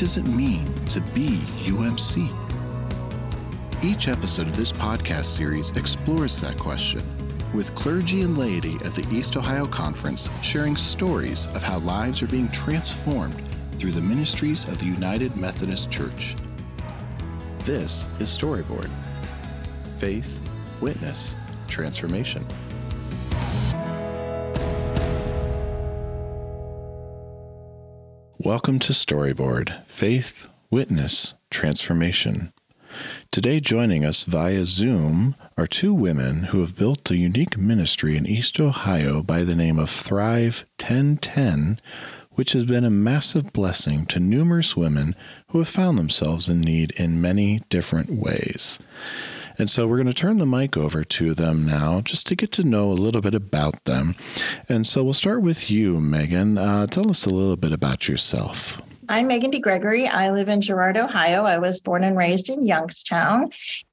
does it mean to be UMC? Each episode of this podcast series explores that question, with clergy and laity at the East Ohio Conference sharing stories of how lives are being transformed through the ministries of the United Methodist Church. This is Storyboard Faith, Witness, Transformation. Welcome to Storyboard Faith, Witness, Transformation. Today, joining us via Zoom are two women who have built a unique ministry in East Ohio by the name of Thrive 1010, which has been a massive blessing to numerous women who have found themselves in need in many different ways. And so we're going to turn the mic over to them now just to get to know a little bit about them. And so we'll start with you, Megan. Uh, tell us a little bit about yourself. I'm Megan DeGregory. I live in Girard, Ohio. I was born and raised in Youngstown.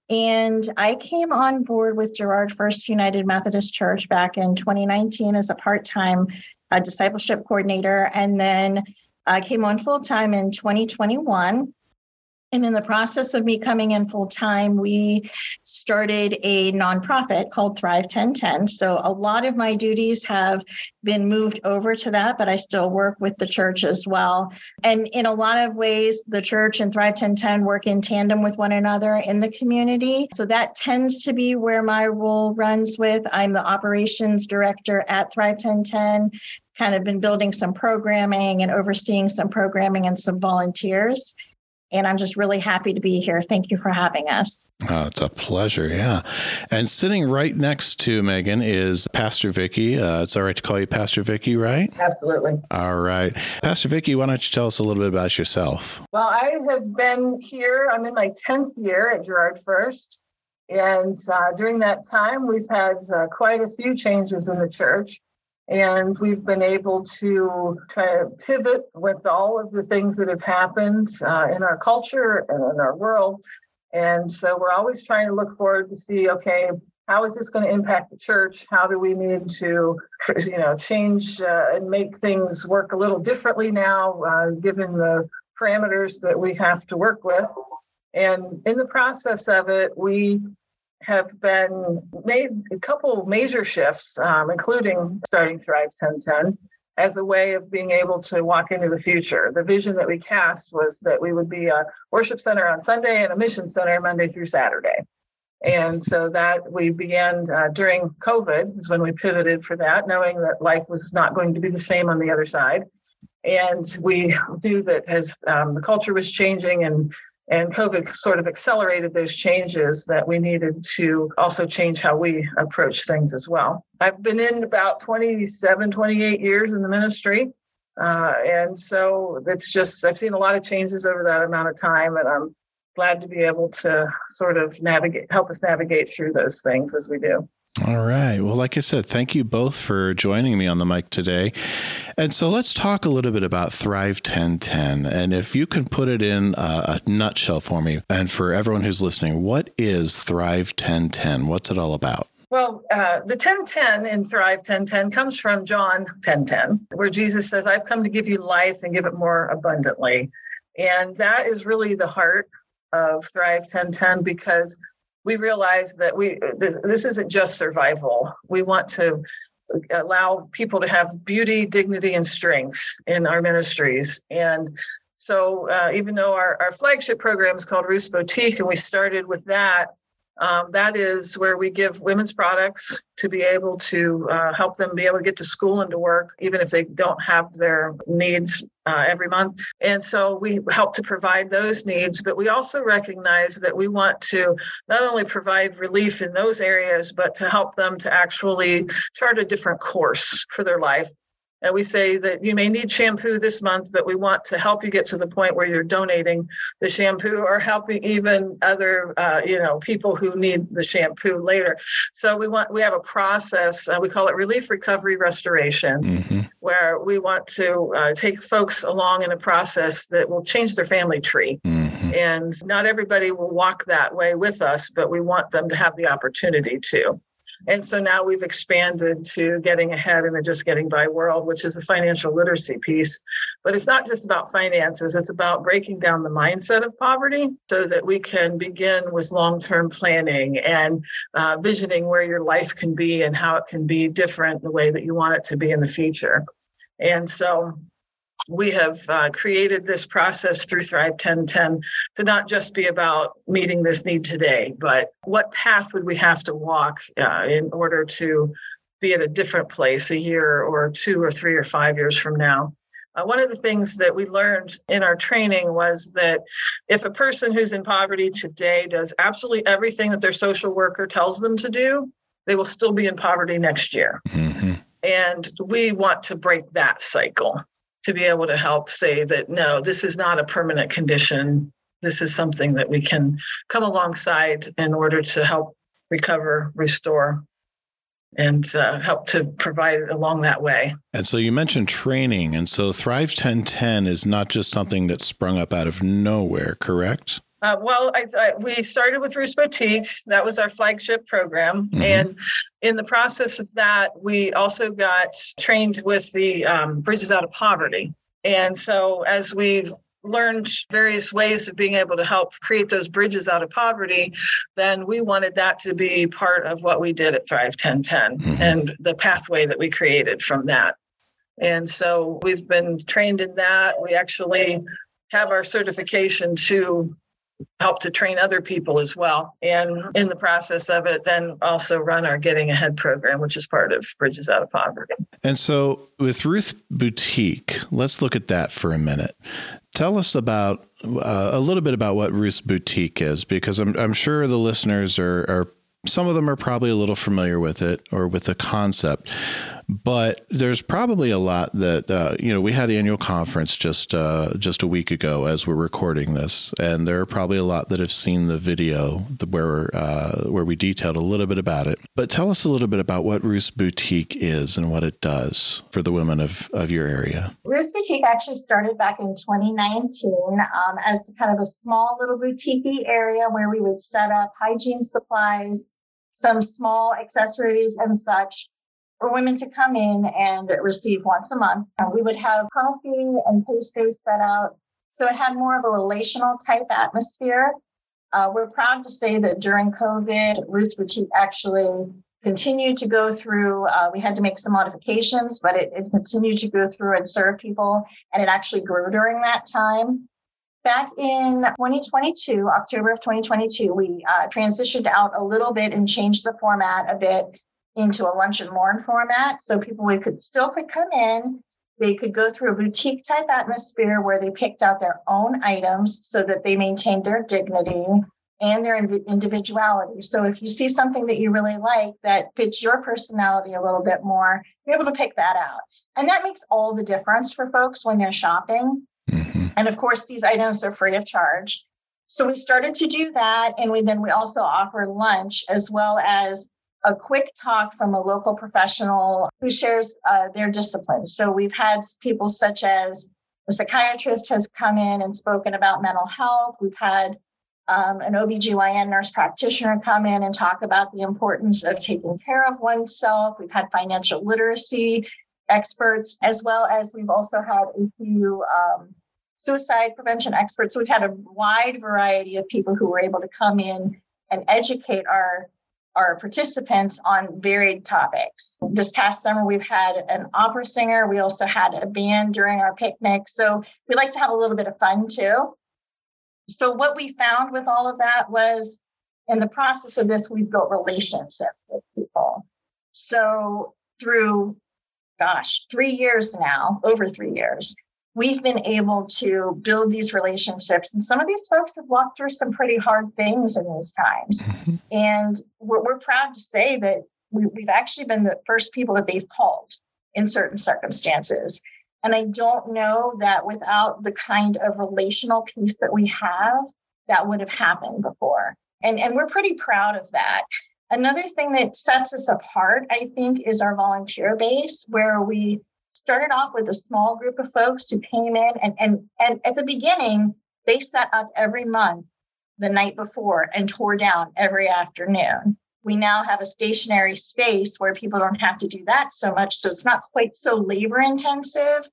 And I came on board with Girard First United Methodist Church back in 2019 as a part time uh, discipleship coordinator. And then I came on full time in 2021. And in the process of me coming in full time, we started a nonprofit called Thrive 1010. So a lot of my duties have been moved over to that, but I still work with the church as well. And in a lot of ways, the church and Thrive 1010 work in tandem with one another in the community. So that tends to be where my role runs with. I'm the operations director at Thrive 1010 kind of been building some programming and overseeing some programming and some volunteers. And I'm just really happy to be here. Thank you for having us. Oh, it's a pleasure. Yeah. And sitting right next to Megan is Pastor Vicki. Uh, it's all right to call you Pastor Vicki, right? Absolutely. All right. Pastor Vicki, why don't you tell us a little bit about yourself? Well, I have been here. I'm in my 10th year at Girard First. And uh, during that time, we've had uh, quite a few changes in the church. And we've been able to try to pivot with all of the things that have happened uh, in our culture and in our world. And so we're always trying to look forward to see, okay, how is this going to impact the church? How do we need to, you know, change uh, and make things work a little differently now, uh, given the parameters that we have to work with? And in the process of it, we have been made a couple major shifts, um, including starting Thrive 1010 as a way of being able to walk into the future. The vision that we cast was that we would be a worship center on Sunday and a mission center Monday through Saturday. And so that we began uh, during COVID is when we pivoted for that, knowing that life was not going to be the same on the other side. And we knew that as um, the culture was changing and and COVID sort of accelerated those changes that we needed to also change how we approach things as well. I've been in about 27, 28 years in the ministry. Uh, and so it's just, I've seen a lot of changes over that amount of time. And I'm glad to be able to sort of navigate, help us navigate through those things as we do. All right. Well, like I said, thank you both for joining me on the mic today. And so let's talk a little bit about Thrive 1010. And if you can put it in a, a nutshell for me and for everyone who's listening, what is Thrive 1010? What's it all about? Well, uh, the 1010 in Thrive 1010 comes from John 1010, where Jesus says, I've come to give you life and give it more abundantly. And that is really the heart of Thrive 1010 because we realize that we this, this isn't just survival. We want to allow people to have beauty, dignity, and strength in our ministries. And so, uh, even though our, our flagship program is called Ruth's Boutique, and we started with that, um, that is where we give women's products to be able to uh, help them be able to get to school and to work, even if they don't have their needs uh, every month. And so we help to provide those needs, but we also recognize that we want to not only provide relief in those areas, but to help them to actually chart a different course for their life and we say that you may need shampoo this month, but we want to help you get to the point where you're donating the shampoo or helping even other, uh, you know, people who need the shampoo later. So we want we have a process. Uh, we call it relief, recovery, restoration, mm-hmm. where we want to uh, take folks along in a process that will change their family tree. Mm-hmm. And not everybody will walk that way with us, but we want them to have the opportunity to. And so now we've expanded to getting ahead in the just getting by world, which is a financial literacy piece. But it's not just about finances, it's about breaking down the mindset of poverty so that we can begin with long term planning and uh, visioning where your life can be and how it can be different the way that you want it to be in the future. And so we have uh, created this process through Thrive 1010 to not just be about meeting this need today, but what path would we have to walk uh, in order to be at a different place a year or two or three or five years from now? Uh, one of the things that we learned in our training was that if a person who's in poverty today does absolutely everything that their social worker tells them to do, they will still be in poverty next year. Mm-hmm. And we want to break that cycle to be able to help say that no, this is not a permanent condition. This is something that we can come alongside in order to help recover, restore, and uh, help to provide along that way. And so you mentioned training. And so Thrive 1010 is not just something that sprung up out of nowhere, correct? Uh, well, I, I, we started with Ruth's Boutique. That was our flagship program. Mm-hmm. And in the process of that, we also got trained with the um, Bridges Out of Poverty. And so as we've learned various ways of being able to help create those bridges out of poverty, then we wanted that to be part of what we did at Thrive 1010 mm-hmm. and the pathway that we created from that. And so we've been trained in that. We actually have our certification to help to train other people as well. And in the process of it, then also run our Getting Ahead program, which is part of Bridges Out of Poverty. And so with Ruth Boutique, let's look at that for a minute. Tell us about uh, a little bit about what Ruth's Boutique is, because I'm, I'm sure the listeners are, are some of them are probably a little familiar with it or with the concept. But there's probably a lot that uh, you know. We had annual conference just uh, just a week ago as we're recording this, and there are probably a lot that have seen the video where uh, where we detailed a little bit about it. But tell us a little bit about what Ruth's Boutique is and what it does for the women of of your area. Ruth's Boutique actually started back in 2019 um, as kind of a small little boutique area where we would set up hygiene supplies, some small accessories and such for women to come in and receive once a month. We would have coffee and pastries set out. So it had more of a relational type atmosphere. Uh, we're proud to say that during COVID, Ruth's Boutique actually continued to go through. Uh, we had to make some modifications, but it, it, continued to go through and serve people, and it actually grew during that time. Back in 2022, October of 2022, we uh, transitioned out a little bit and changed the format a bit into a lunch and learn format. So people we could still could come in. They could go through a boutique type atmosphere where they picked out their own items so that they maintained their dignity and their individuality. So if you see something that you really like that fits your personality a little bit more, you're able to pick that out. And that makes all the difference for folks when they're shopping. Mm-hmm. And of course, these items are free of charge. So we started to do that. And we then we also offer lunch as well as a quick talk from a local professional who shares uh, their discipline. So we've had people such as a psychiatrist has come in and spoken about mental health. We've had um, an OBGYN nurse practitioner come in and talk about the importance of taking care of oneself. We've had financial literacy experts, as well as we've also had a few um, suicide prevention experts. So we've had a wide variety of people who were able to come in and educate our our participants on varied topics. This past summer, we've had an opera singer. We also had a band during our picnic. So we like to have a little bit of fun too. So, what we found with all of that was in the process of this, we've built relationships with people. So, through, gosh, three years now, over three years, we've been able to build these relationships. And some of these folks have walked through some pretty hard things in these times. Mm-hmm. And we're, we're, proud to say that we, we've actually been the first people that they've called in certain circumstances. And I don't know that without the kind of relational piece that we have, that would have happened before. And, and we're pretty proud of that. Another thing that sets us apart, I think, is our volunteer base, where we started off with a small group of folks who came in and and and at the beginning they set up every month the night before and tore down every afternoon we now have a stationary space where people don't have to do that so much. So it's not quite so labor intensive.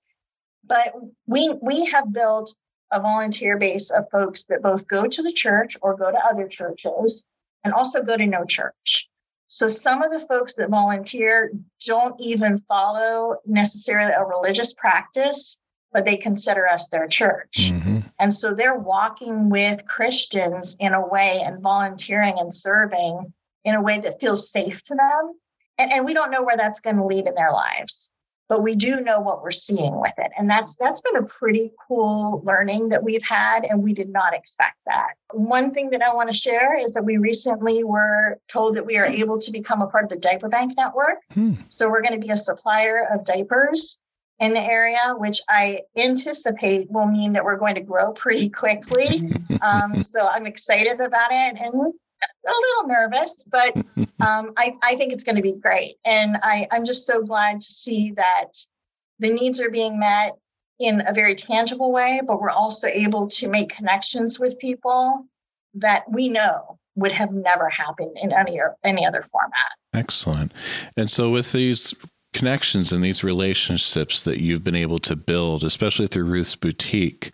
But we we have built a volunteer base of folks that both go to the church or go to other churches and also go to no church. So some of the folks that volunteer don't even follow necessarily a religious practice, but they consider us their church. Mm-hmm. And so they're walking with Christians in a way and volunteering and serving in a way that feels safe to them. And, and we don't know where that's going to lead in their lives but we do know what we're seeing with it. And that's that's been a pretty cool learning that we've had and we did not expect that. One thing that i want to share is that we recently were told that we are able to become a part of the diaper bank network. Hmm. so we're going to be a supplier of diapers in the area which i anticipate will mean that we're going to grow pretty quickly. Um, so i'm excited about it. And a little nervous, but um, I, I think it's going to be great. And I, I'm just so glad to see that the needs are being met in a very tangible way, but we're also able to make connections with people that we know would have never happened in any or any other format. Excellent. And so with these connections and these relationships that you've been able to build, especially through Ruth's Boutique,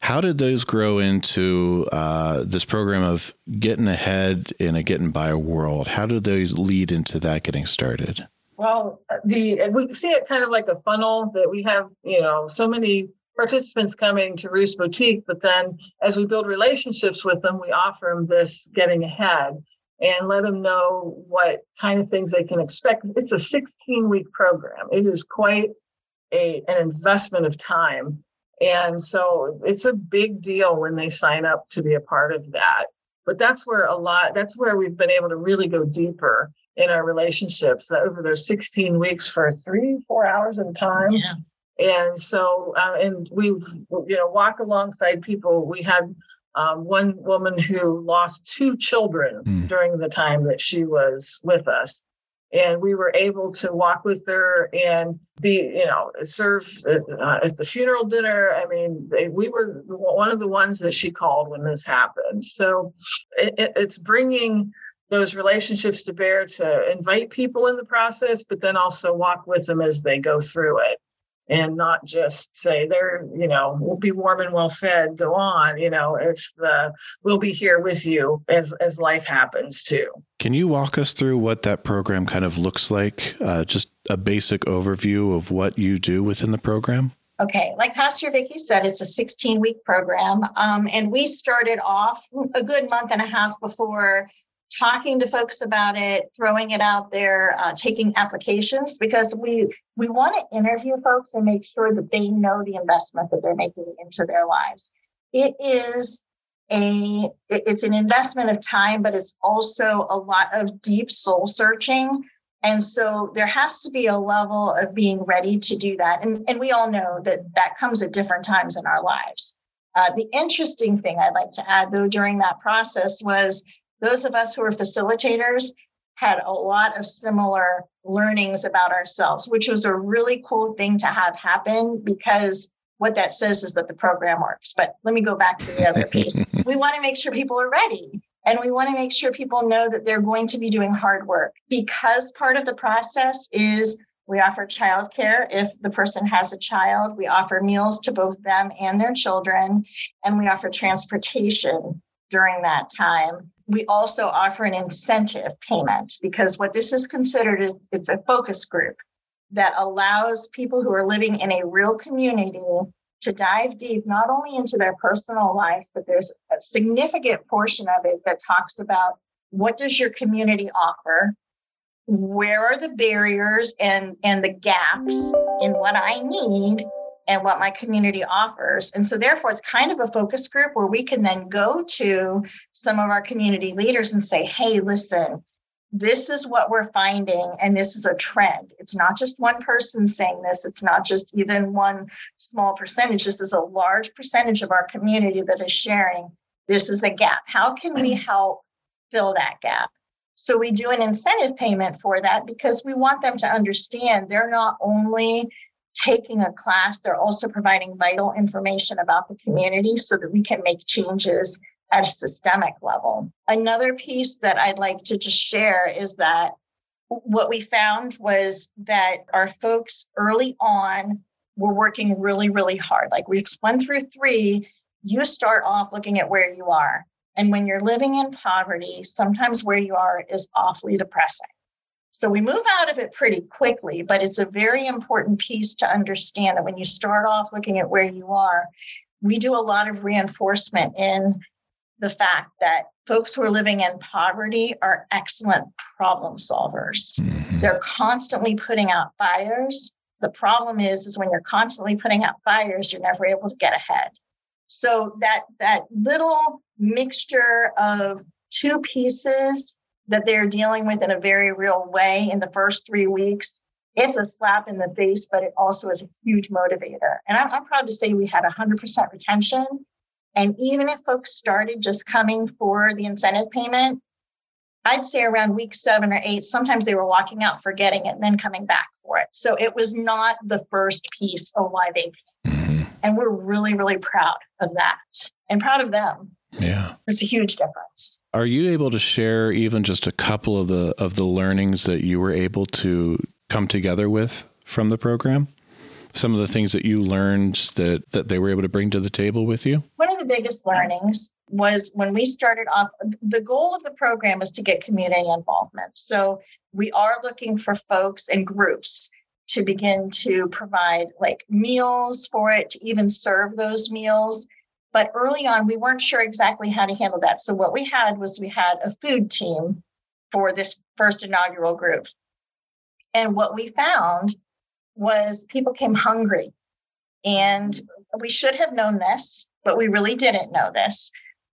how did those grow into uh, this program of getting ahead in a getting by world? How did those lead into that getting started? Well, the we see it kind of like a funnel that we have, you know, so many participants coming to Ruth's Boutique, but then as we build relationships with them, we offer them this getting ahead and let them know what kind of things they can expect. It's a 16 week program. It is quite a, an investment of time. And so it's a big deal when they sign up to be a part of that. But that's where a lot, that's where we've been able to really go deeper in our relationships over those 16 weeks for three, four hours at a time. Yeah. And so, uh, and we, you know, walk alongside people. We had um, one woman who lost two children mm. during the time that she was with us. And we were able to walk with her and be, you know, serve uh, at the funeral dinner. I mean, they, we were one of the ones that she called when this happened. So it, it's bringing those relationships to bear to invite people in the process, but then also walk with them as they go through it and not just say they're you know we'll be warm and well fed go on you know it's the we'll be here with you as as life happens too. Can you walk us through what that program kind of looks like? Uh, just a basic overview of what you do within the program? Okay, like Pastor Vicki said, it's a 16 week program. Um, and we started off a good month and a half before talking to folks about it, throwing it out there, uh, taking applications because we we want to interview folks and make sure that they know the investment that they're making into their lives. It is a it's an investment of time, but it's also a lot of deep soul searching. And so there has to be a level of being ready to do that. And, and we all know that that comes at different times in our lives. Uh, the interesting thing I'd like to add, though, during that process was those of us who are facilitators had a lot of similar learnings about ourselves, which was a really cool thing to have happen because what that says is that the program works. But let me go back to the other piece. we want to make sure people are ready. And we want to make sure people know that they're going to be doing hard work because part of the process is we offer childcare if the person has a child. We offer meals to both them and their children, and we offer transportation during that time we also offer an incentive payment because what this is considered is it's a focus group that allows people who are living in a real community to dive deep not only into their personal lives but there's a significant portion of it that talks about what does your community offer? Where are the barriers and and the gaps in what i need and what my community offers. And so, therefore, it's kind of a focus group where we can then go to some of our community leaders and say, hey, listen, this is what we're finding, and this is a trend. It's not just one person saying this, it's not just even one small percentage. This is a large percentage of our community that is sharing this is a gap. How can we help fill that gap? So we do an incentive payment for that because we want them to understand they're not only taking a class, they're also providing vital information about the community so that we can make changes at a systemic level. Another piece that I'd like to just share is that what we found was that our folks early on were working really, really hard. Like weeks one through three, you start off looking at where you are. And when you're living in poverty, sometimes where you are is awfully depressing. So we move out of it pretty quickly, but it's a very important piece to understand that when you start off looking at where you are, we do a lot of reinforcement in the fact that folks who are living in poverty are excellent problem solvers. Mm-hmm. They're constantly putting out fires. The problem is, is when you're constantly putting out fires, you're never able to get ahead. So that that little mixture of two pieces that they're dealing with in a very real way in the first three weeks, it's a slap in the face, but it also is a huge motivator. And I'm, I'm proud to say we had 100% retention. And even if folks started just coming for the incentive payment, I'd say around week seven or eight, sometimes they were walking out, forgetting it, and then coming back for it. So it was not the first piece of why they paid. Mm-hmm. And we're really, really proud of that and proud of them. Yeah. It's a huge difference. Are you able to share even just a couple of the of the learnings that you were able to come together with from the program? Some of the things that you learned that that they were able to bring to the table with you? One of the biggest learnings was when we started off the goal of the program is to get community involvement. So we are looking for folks and groups to begin to provide like meals for it, to even serve those meals but early on, we weren't sure exactly how to handle that. So what we had was we had a food team for this first inaugural group. And what we found was people came hungry. And we should have known this, but we really didn't know this.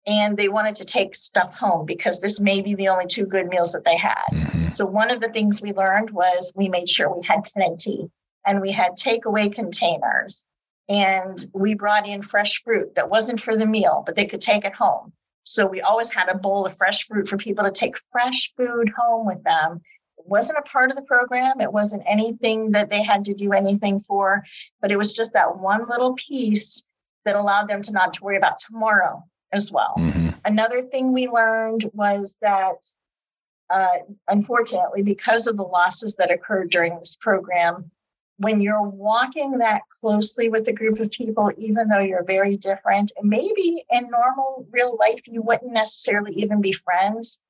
And they wanted to take stuff home because this may be the only two good meals that they had. Mm-hmm. So, one of the things we learned was we made sure we had plenty and we had takeaway containers and we brought in fresh fruit that wasn't for the meal, but they could take it home. So we always had a bowl of fresh fruit for people to take fresh food home with them. It wasn't a part of the program. It wasn't anything that they had to do anything for, but it was just that one little piece that allowed them to not to worry about tomorrow as well. Mm-hmm. Another thing we learned was that uh, unfortunately, because of the losses that occurred during this program, when you're walking that closely with a group of people, even though you're very different, and maybe in normal real life, you wouldn't necessarily even be friends.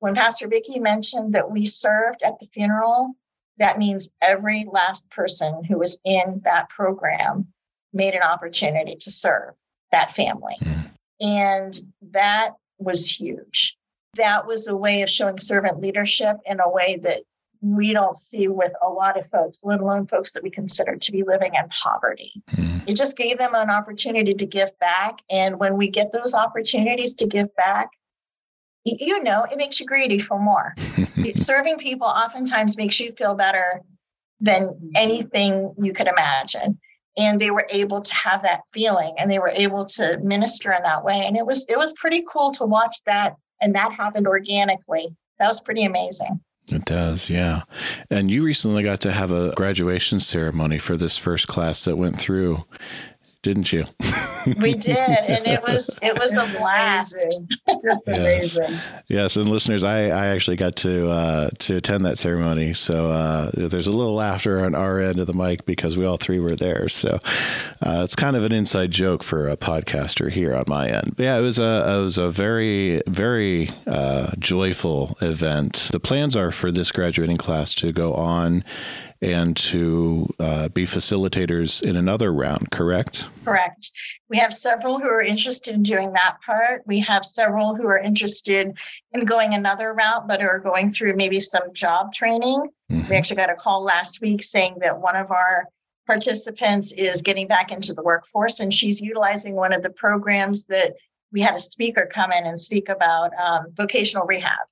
When Pastor Vicky mentioned that we served at the funeral, that means every last person who was in that program made an opportunity to serve that family. Hmm. And that was huge. That was a way of showing servant leadership in a way that we don't see with a lot of folks, let alone folks that we consider to be living in poverty. Mm. It just gave them an opportunity to give back. And when we get those opportunities to give back, you know, it makes you greedy for more. Serving people oftentimes makes you feel better than anything you could imagine. And they were able to have that feeling and they were able to minister in that way. And it was it was pretty cool to watch that and that happened organically. That was pretty amazing. It does, yeah. And you recently got to have a graduation ceremony for this first class that went through, didn't you? we did, and it was it was a blast. Just amazing. Yes. yes, and listeners, I, I actually got to uh, to attend that ceremony, so uh, there's a little laughter on our end of the mic because we all three were there. So uh, it's kind of an inside joke for a podcaster here on my end. But yeah, it was a it was a very very uh, joyful event. The plans are for this graduating class to go on and to uh, be facilitators in another round, correct? Correct. We have several who are interested in doing that part. We have several who are interested in going another route, but are going through maybe some job training. Mm-hmm. We actually got a call last week saying that one of our participants is getting back into the workforce and she's utilizing one of the programs that we had a speaker come in and speak about um, vocational rehab.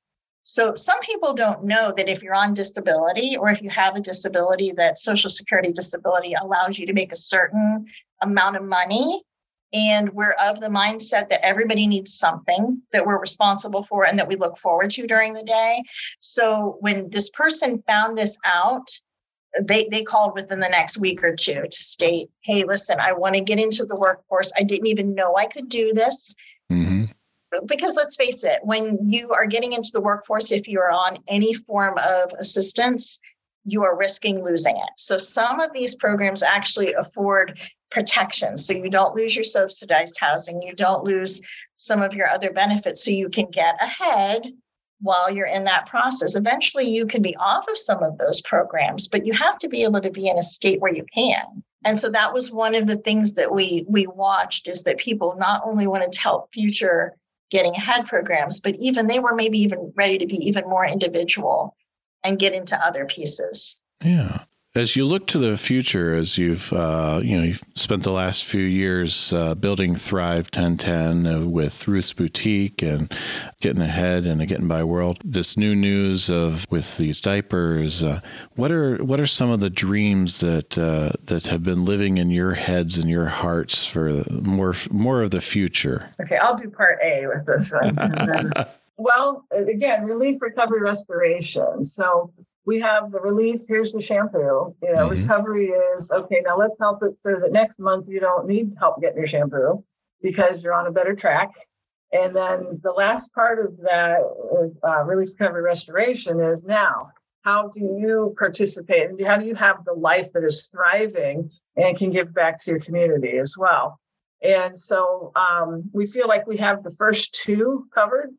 So some people don't know that if you're on disability or if you have a disability that social security disability allows you to make a certain amount of money and we're of the mindset that everybody needs something that we're responsible for and that we look forward to during the day. So when this person found this out, they they called within the next week or two to state, "Hey, listen, I want to get into the workforce. I didn't even know I could do this." Because let's face it, when you are getting into the workforce, if you're on any form of assistance, you are risking losing it. So some of these programs actually afford protection. So you don't lose your subsidized housing, you don't lose some of your other benefits. So you can get ahead while you're in that process. Eventually, you can be off of some of those programs, but you have to be able to be in a state where you can. And so that was one of the things that we we watched is that people not only wanted to help future getting ahead programs, but even they were maybe even ready to be even more individual and get into other pieces. Yeah. As you look to the future, as you've uh, you know you've spent the last few years uh, building Thrive 1010 uh, with Ruth's Boutique and getting ahead and a getting by world, this new news of with these diapers, uh, what are what are some of the dreams that uh, that have been living in your heads and your hearts for more more of the future? Okay, I'll do part A with this one. then, well, again, relief, recovery, restoration. So we have the relief. Here's the shampoo. You know, mm-hmm. recovery is okay. Now let's help it so that next month you don't need help getting your shampoo because you're on a better track. And then the last part of that uh, relief, recovery, restoration is now. How do you participate? And how do you have the life that is thriving and can give back to your community as well? And so um, we feel like we have the first two covered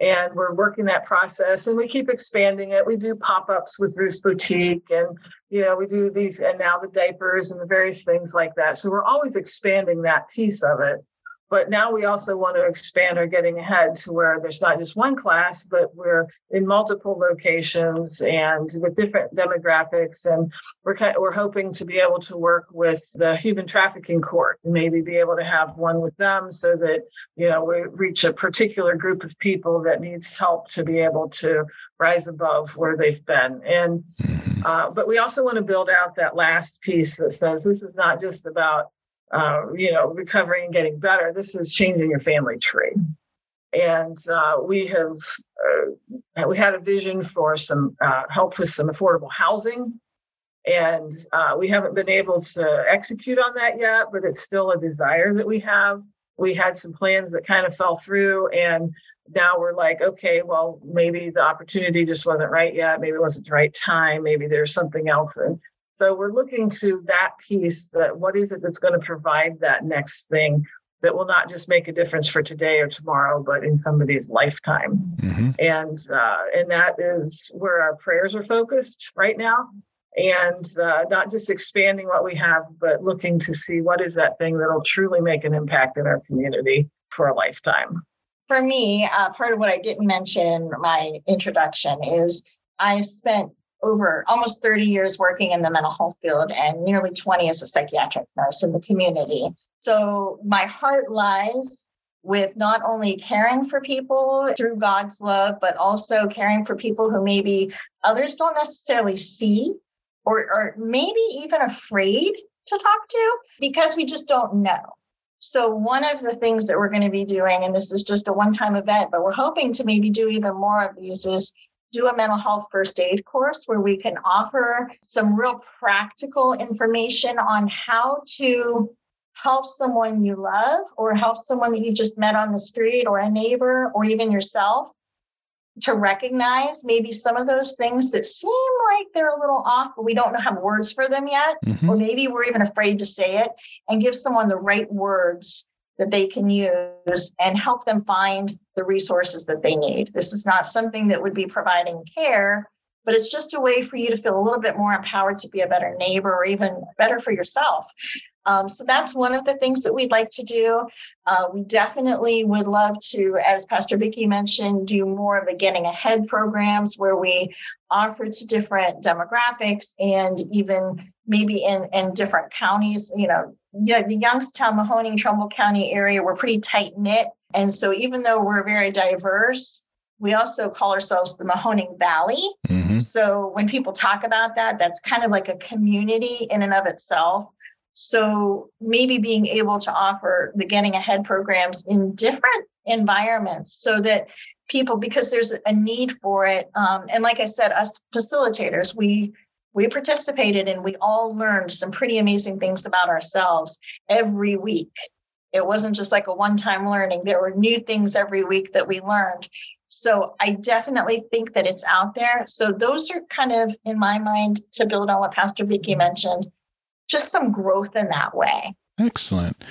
and we're working that process and we keep expanding it. We do pop-ups with Ruth's boutique and you know we do these and now the diapers and the various things like that. So we're always expanding that piece of it but now we also want to expand our getting ahead to where there's not just one class, but we're in multiple locations and with different demographics. And we're we're hoping to be able to work with the human trafficking court and maybe be able to have one with them so that you know we reach a particular group of people that needs help to be able to rise above where they've been. And mm-hmm. uh, but we also want to build out that last piece that says this is not just about uh, you know, recovering and getting better. This is changing your family tree. And uh, we have uh, we had a vision for some uh, help with some affordable housing, and uh, we haven't been able to execute on that yet. But it's still a desire that we have. We had some plans that kind of fell through, and now we're like, okay, well, maybe the opportunity just wasn't right yet. Maybe it wasn't the right time. Maybe there's something else. And so we're looking to that piece that what is it that's going to provide that next thing that will not just make a difference for today or tomorrow, but in somebody's lifetime. Mm-hmm. And uh, and that is where our prayers are focused right now. And uh, not just expanding what we have, but looking to see what is that thing that'll truly make an impact in our community for a lifetime. For me, uh, part of what I didn't mention in my introduction is I spent over almost 30 years working in the mental health field and nearly 20 as a psychiatric nurse in the community. So my heart lies with not only caring for people through God's love, but also caring for people who maybe others don't necessarily see or, or maybe even afraid to talk to because we just don't know. So, one of the things that we're going to be doing, and this is just a one time event, but we're hoping to maybe do even more of these, is do a mental health first aid course where we can offer some real practical information on how to help someone you love or help someone that you've just met on the street or a neighbor or even yourself to recognize maybe some of those things that seem like they're a little off, but we don't have words for them yet. Mm-hmm. Or maybe we're even afraid to say it and give someone the right words that they can use and help them find the resources that they need. This is not something that would be providing care, but it's just a way for you to feel a little bit more empowered to be a better neighbor or even better for yourself. Um, so that's one of the things that we'd like to do. Uh, we definitely would love to, as Pastor Vicki mentioned, do more of the getting ahead programs where we offer to different demographics and even maybe in, in different counties, you know, yeah, the Youngstown, Mahoning, Trumbull County area, we're pretty tight knit. And so even though we're very diverse, we also call ourselves the Mahoning Valley. Mm-hmm. So when people talk about that, that's kind of like a community in and of itself. So maybe being able to offer the getting ahead programs in different environments so that people, because there's a need for it. Um, and like I said, us facilitators, we we participated and we all learned some pretty amazing things about ourselves every week. It wasn't just like a one time learning, there were new things every week that we learned. So I definitely think that it's out there. So those are kind of, in my mind, to build on what Pastor Vicky mentioned, just some growth in that way. Excellent.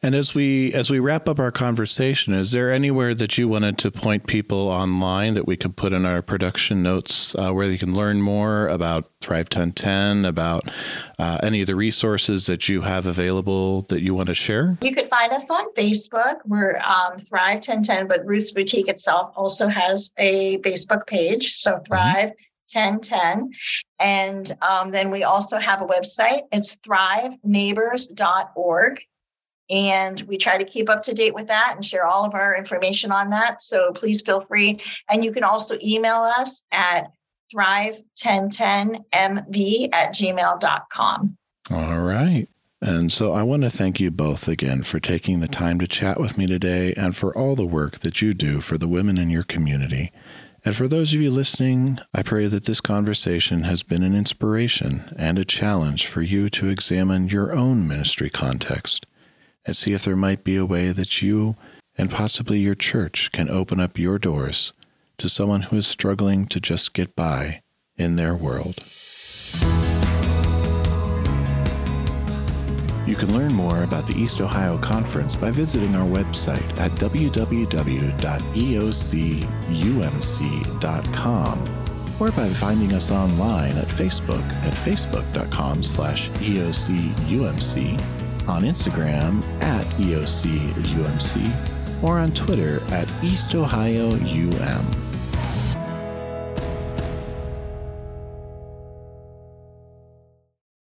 And as we as we wrap up our conversation, is there anywhere that you wanted to point people online that we could put in our production notes uh, where they can learn more about Thrive 1010, about uh, any of the resources that you have available that you want to share? You could find us on Facebook. We're um, Thrive 1010, but Ruth's Boutique itself also has a Facebook page. So mm-hmm. Thrive. Mm-hmm. 1010. And um, then we also have a website. It's thriveneighbors.org. And we try to keep up to date with that and share all of our information on that. So please feel free. And you can also email us at thrive1010mv at gmail.com. All right. And so I want to thank you both again for taking the time to chat with me today and for all the work that you do for the women in your community. And for those of you listening, I pray that this conversation has been an inspiration and a challenge for you to examine your own ministry context and see if there might be a way that you and possibly your church can open up your doors to someone who is struggling to just get by in their world. You can learn more about the East Ohio Conference by visiting our website at www.eocumc.com or by finding us online at Facebook at facebook.com slash eocumc on Instagram at EOCUMC or on Twitter at East Ohio UM.